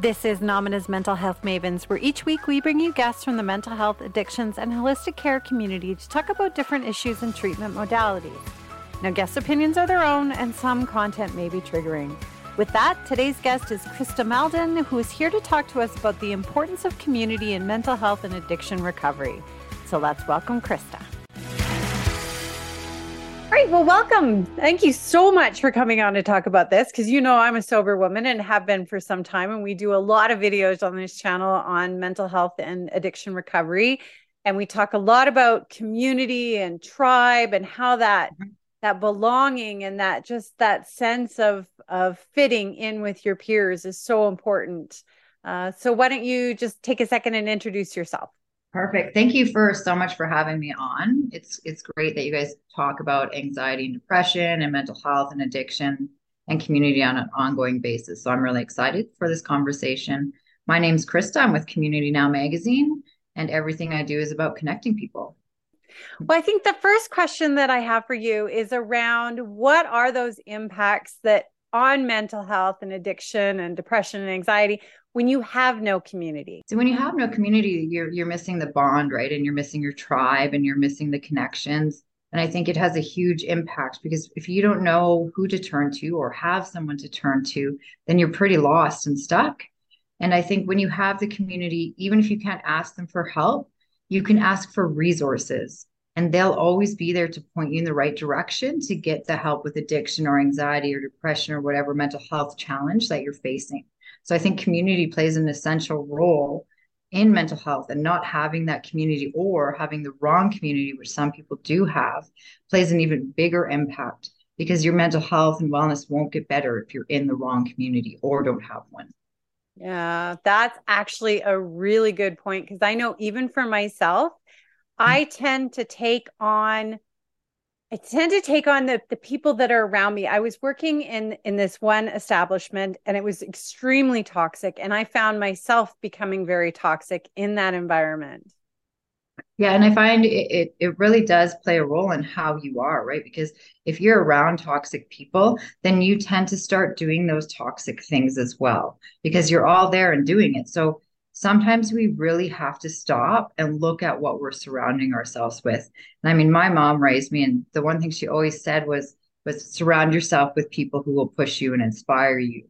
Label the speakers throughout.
Speaker 1: This is Nomina's Mental Health Mavens, where each week we bring you guests from the mental health, addictions, and holistic care community to talk about different issues and treatment modalities. Now, guest opinions are their own, and some content may be triggering. With that, today's guest is Krista Malden, who is here to talk to us about the importance of community in mental health and addiction recovery. So let's welcome Krista. All right. Well, welcome. Thank you so much for coming on to talk about this because you know I'm a sober woman and have been for some time. And we do a lot of videos on this channel on mental health and addiction recovery. And we talk a lot about community and tribe and how that mm-hmm. that belonging and that just that sense of of fitting in with your peers is so important. Uh, so why don't you just take a second and introduce yourself?
Speaker 2: Perfect. Thank you for so much for having me on. It's it's great that you guys talk about anxiety and depression and mental health and addiction and community on an ongoing basis. So I'm really excited for this conversation. My name's Krista. I'm with Community Now magazine and everything I do is about connecting people.
Speaker 1: Well, I think the first question that I have for you is around what are those impacts that on mental health and addiction and depression and anxiety when you have no community.
Speaker 2: So when you have no community you're you're missing the bond right? And you're missing your tribe and you're missing the connections. And i think it has a huge impact because if you don't know who to turn to or have someone to turn to then you're pretty lost and stuck. And i think when you have the community even if you can't ask them for help you can ask for resources and they'll always be there to point you in the right direction to get the help with addiction or anxiety or depression or whatever mental health challenge that you're facing so I think community plays an essential role in mental health and not having that community or having the wrong community, which some people do have, plays an even bigger impact because your mental health and wellness won't get better if you're in the wrong community or don't have one.
Speaker 1: Yeah, that's actually a really good point because I know even for myself, Mm. I tend to take on I tend to take on the the people that are around me. I was working in in this one establishment and it was extremely toxic and I found myself becoming very toxic in that environment.
Speaker 2: Yeah, and I find it, it, it really does play a role in how you are, right? Because if you're around toxic people, then you tend to start doing those toxic things as well because you're all there and doing it. So sometimes we really have to stop and look at what we're surrounding ourselves with. And I mean, my mom raised me, and the one thing she always said was, was surround yourself with people who will push you and inspire you,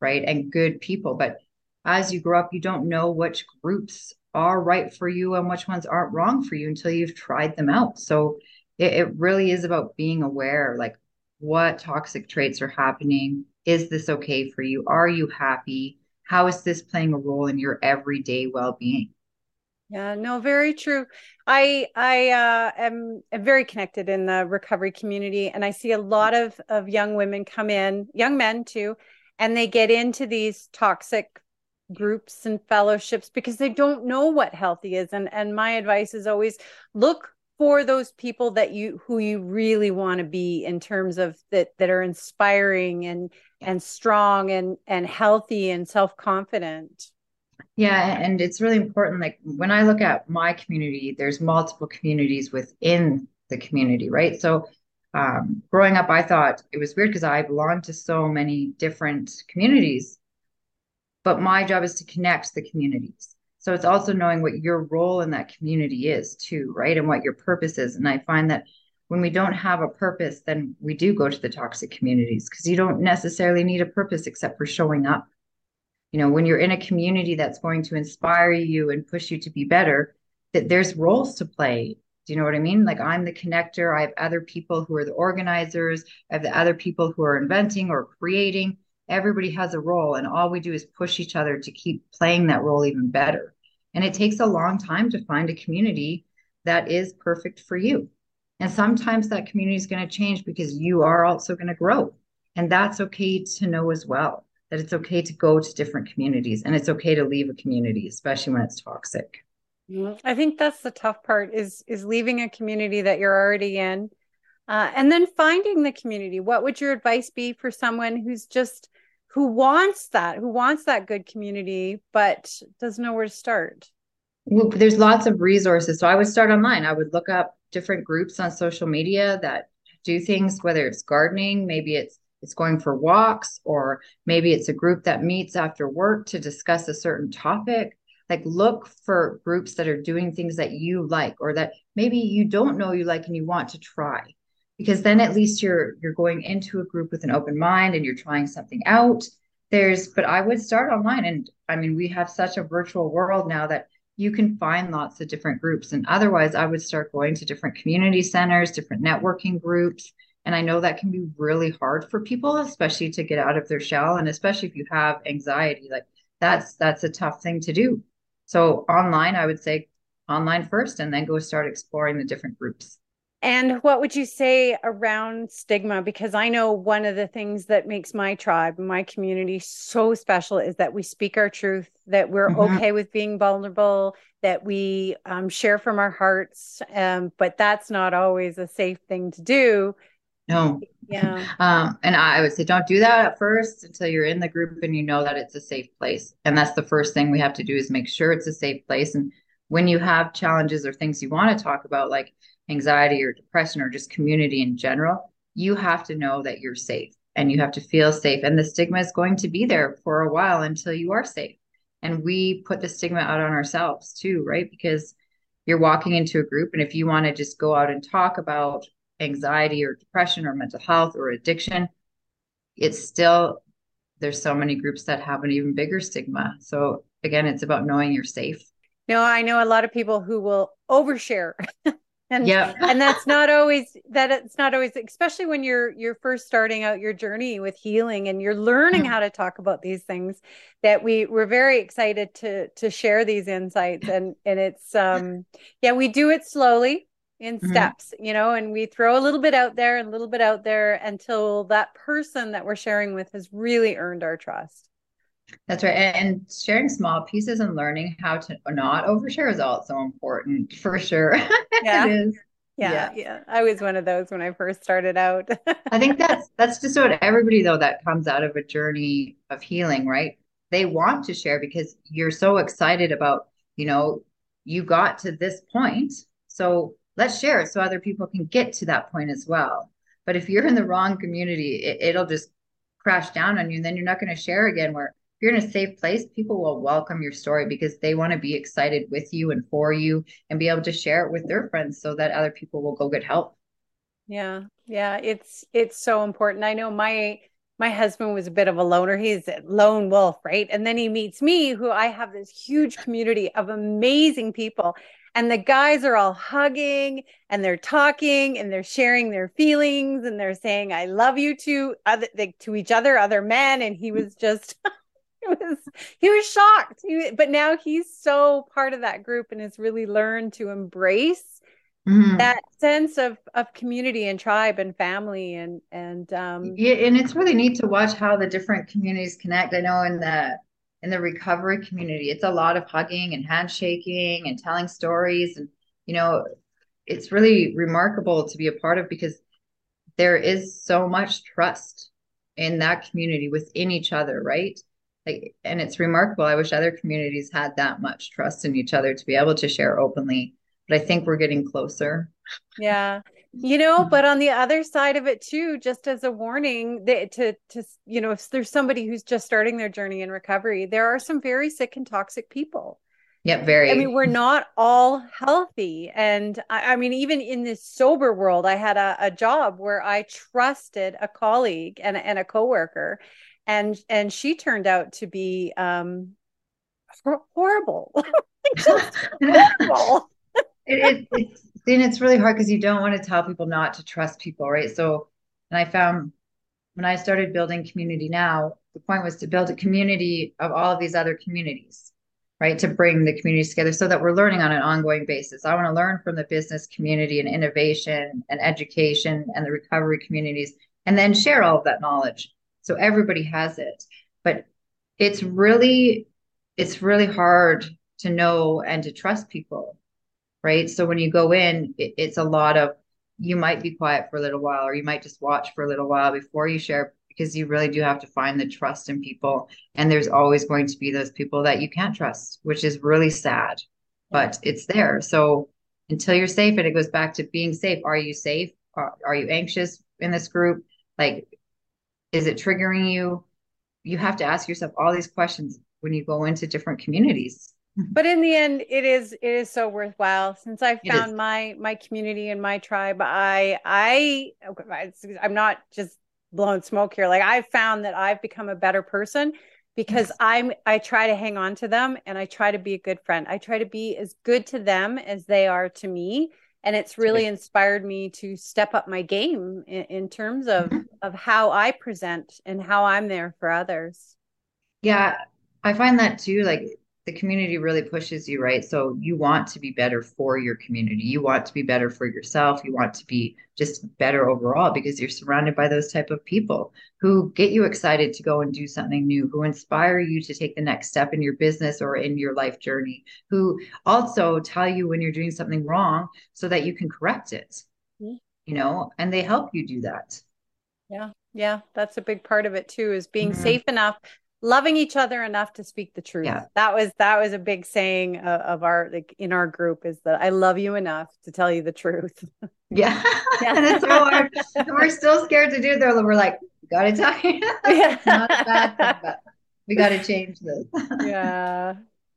Speaker 2: right? And good people. But as you grow up, you don't know which groups are right for you and which ones aren't wrong for you until you've tried them out. So it, it really is about being aware, like what toxic traits are happening. Is this okay for you? Are you happy? How is this playing a role in your everyday well-being?
Speaker 1: Yeah no very true. I i uh, am, very connected in the recovery community and i see a lot of of young women come in young men too and they get into these toxic groups and fellowships because they don't know what healthy is and and my advice is always look for those people that you who you really want to be in terms of that that are inspiring and and strong and and healthy and self-confident.
Speaker 2: Yeah and it's really important like when i look at my community there's multiple communities within the community right? So um, growing up i thought it was weird because i belonged to so many different communities but my job is to connect the communities so it's also knowing what your role in that community is too right and what your purpose is and i find that when we don't have a purpose, then we do go to the toxic communities because you don't necessarily need a purpose except for showing up. You know, when you're in a community that's going to inspire you and push you to be better, that there's roles to play. Do you know what I mean? Like I'm the connector. I have other people who are the organizers. I have the other people who are inventing or creating. Everybody has a role, and all we do is push each other to keep playing that role even better. And it takes a long time to find a community that is perfect for you. And sometimes that community is going to change because you are also going to grow. And that's okay to know as well that it's okay to go to different communities and it's okay to leave a community, especially when it's toxic.
Speaker 1: Mm-hmm. I think that's the tough part is is leaving a community that you're already in. Uh, and then finding the community. What would your advice be for someone who's just who wants that, who wants that good community, but doesn't know where to start?
Speaker 2: Well, there's lots of resources. So I would start online. I would look up different groups on social media that do things, whether it's gardening, maybe it's it's going for walks, or maybe it's a group that meets after work to discuss a certain topic. Like look for groups that are doing things that you like or that maybe you don't know you like and you want to try. Because then at least you're you're going into a group with an open mind and you're trying something out. There's but I would start online and I mean we have such a virtual world now that you can find lots of different groups. And otherwise, I would start going to different community centers, different networking groups. And I know that can be really hard for people, especially to get out of their shell. And especially if you have anxiety, like that's that's a tough thing to do. So online, I would say online first and then go start exploring the different groups.
Speaker 1: And what would you say around stigma? Because I know one of the things that makes my tribe, my community so special is that we speak our truth, that we're mm-hmm. okay with being vulnerable, that we um, share from our hearts. Um, but that's not always a safe thing to do.
Speaker 2: No.
Speaker 1: Yeah.
Speaker 2: Um, and I would say don't do that at first until you're in the group and you know that it's a safe place. And that's the first thing we have to do is make sure it's a safe place. And when you have challenges or things you want to talk about, like anxiety or depression or just community in general, you have to know that you're safe and you have to feel safe. And the stigma is going to be there for a while until you are safe. And we put the stigma out on ourselves too, right? Because you're walking into a group, and if you want to just go out and talk about anxiety or depression or mental health or addiction, it's still, there's so many groups that have an even bigger stigma. So again, it's about knowing you're safe.
Speaker 1: No, I know a lot of people who will overshare and yeah and that's not always that it's not always especially when you're you're first starting out your journey with healing and you're learning mm-hmm. how to talk about these things that we we're very excited to to share these insights and and it's um yeah we do it slowly in mm-hmm. steps you know and we throw a little bit out there and a little bit out there until that person that we're sharing with has really earned our trust
Speaker 2: that's right. And sharing small pieces and learning how to not overshare is also important for sure.
Speaker 1: Yeah. it is. Yeah, yeah, yeah. I was one of those when I first started out.
Speaker 2: I think that's that's just what everybody though that comes out of a journey of healing, right? They want to share because you're so excited about, you know, you got to this point. So let's share it so other people can get to that point as well. But if you're in the wrong community, it, it'll just crash down on you and then you're not going to share again where you're in a safe place, people will welcome your story because they want to be excited with you and for you and be able to share it with their friends so that other people will go get help.
Speaker 1: Yeah. Yeah. It's it's so important. I know my my husband was a bit of a loner. He's a lone wolf, right? And then he meets me, who I have this huge community of amazing people. And the guys are all hugging and they're talking and they're sharing their feelings and they're saying, I love you to other to each other, other men. And he was just was he was shocked. He, but now he's so part of that group and has really learned to embrace mm-hmm. that sense of of community and tribe and family and and um
Speaker 2: yeah and it's really neat to watch how the different communities connect. I know in the in the recovery community it's a lot of hugging and handshaking and telling stories and you know it's really remarkable to be a part of because there is so much trust in that community within each other right like and it's remarkable. I wish other communities had that much trust in each other to be able to share openly but i think we're getting closer.
Speaker 1: Yeah. You know but on the other side of it too just as a warning that to to you know if there's somebody who's just starting their journey in recovery there are some very sick and toxic people.
Speaker 2: Yeah very.
Speaker 1: I mean we're not all healthy. And i, I mean even in this sober world i had a, a job where i trusted a colleague and, and a coworker and and she turned out to be um horrible.
Speaker 2: Horrible. It, it, it's then it's really hard because you don't want to tell people not to trust people right? So and i found when i started building community now the point was to build a community of all of these other communities right? To bring the communities together so that we're learning on an ongoing basis. I want to learn from the business community and innovation and education and the recovery communities and then share all of that knowledge so everybody has it but it's really it's really hard to know and to trust people right? So when you go in it, it's a lot of you might be quiet for a little while or you might just watch for a little while before you share because you really do have to find the trust in people. And there's always going to be those people that you can't trust which is really sad but it's there. So until you're safe and it goes back to being safe are you safe? Are, are you anxious in this group? Like Is it triggering you? You have to ask yourself all these questions when you go into different communities.
Speaker 1: But in the end, it is it is so worthwhile. Since I found my my community and my tribe, I I I'm not just blowing smoke here. Like I've found that I've become a better person because yes. I'm I try to hang on to them and I try to be a good friend. I try to be as good to them as they are to me and it's really inspired me to step up my game in, in terms of mm-hmm. of how I present and how I'm there for others.
Speaker 2: Yeah, I find that too like the community really pushes you, right? So you want to be better for your community. You want to be better for yourself. You want to be just better overall because you're surrounded by those type of people who get you excited to go and do something new, who inspire you to take the next step in your business or in your life journey, who also tell you when you're doing something wrong so that you can correct it. Mm-hmm. You know, and they help you do that.
Speaker 1: Yeah. Yeah, that's a big part of it too is being mm-hmm. safe enough loving each other enough to speak the truth. Yeah. That was that was a big saying of, of our like in our group is that I love you enough to tell you the truth.
Speaker 2: Yeah. yeah. and it's so hard. We're still scared to do it though. We're like, gotta tell you. yeah. not a bad thing, but we gotta change this.
Speaker 1: yeah.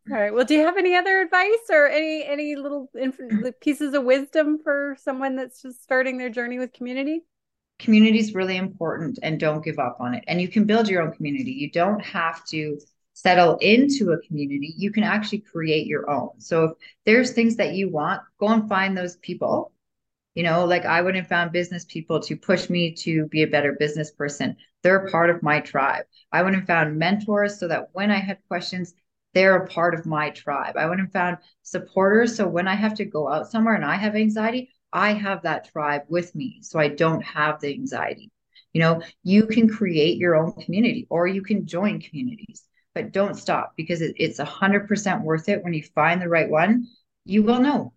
Speaker 1: All right. Well, do you have any other advice or any any little inf- pieces of wisdom for someone that's just starting their journey with community?
Speaker 2: Community is really important and don't give up on it. And you can build your own community. You don't have to settle into a community. You can actually create your own. So if there's things that you want, go and find those people. You know, like I wouldn't found business people to push me to be a better business person. They're part of my tribe. I wouldn't found mentors so that when I had questions, they're a part of my tribe. I would have found supporters. So when I have to go out somewhere and I have anxiety, I have that tribe with me. So I don't have the anxiety. You know, you can create your own community or you can join communities, but don't stop because it, it's 100% worth it. When you find the right one, you will know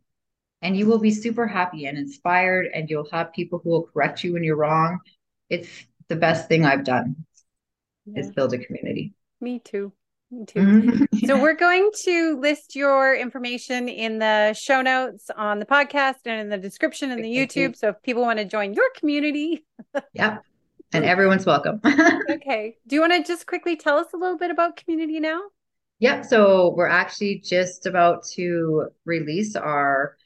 Speaker 2: and you will be super happy and inspired and you'll have people who will correct you when you're wrong. It's the best thing I've done yeah. is build a community.
Speaker 1: Me too. Too. Mm-hmm. So we're going to list your information in the show notes on the podcast and in the description in the YouTube. You. So if people want to join your community.
Speaker 2: yeah. And everyone's welcome.
Speaker 1: okay. Do you want to just quickly tell us a little bit about community now?
Speaker 2: Yep. So we're actually just about to release our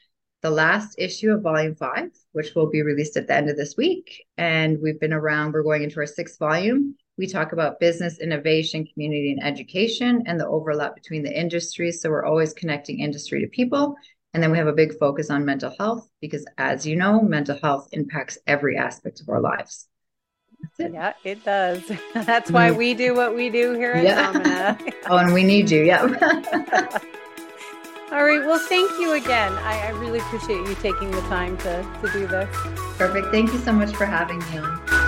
Speaker 2: the last issue of volume five, which will be released at the end of this week. And we've been around, we're going into our sixth volume. We talk about business, innovation, community, and education, and the overlap between the industries. So we're always connecting industry to people. And then we have a big focus on mental health because, as you know, mental health impacts every aspect of our lives.
Speaker 1: It. Yeah, it does. That's why mm. we do what we do here at yeah. Nomina.
Speaker 2: oh, and we need you. Yeah.
Speaker 1: All right. Well, thank you again. I, I, really appreciate you taking the time to, to do this.
Speaker 2: Perfect. Thank you so much for having me on.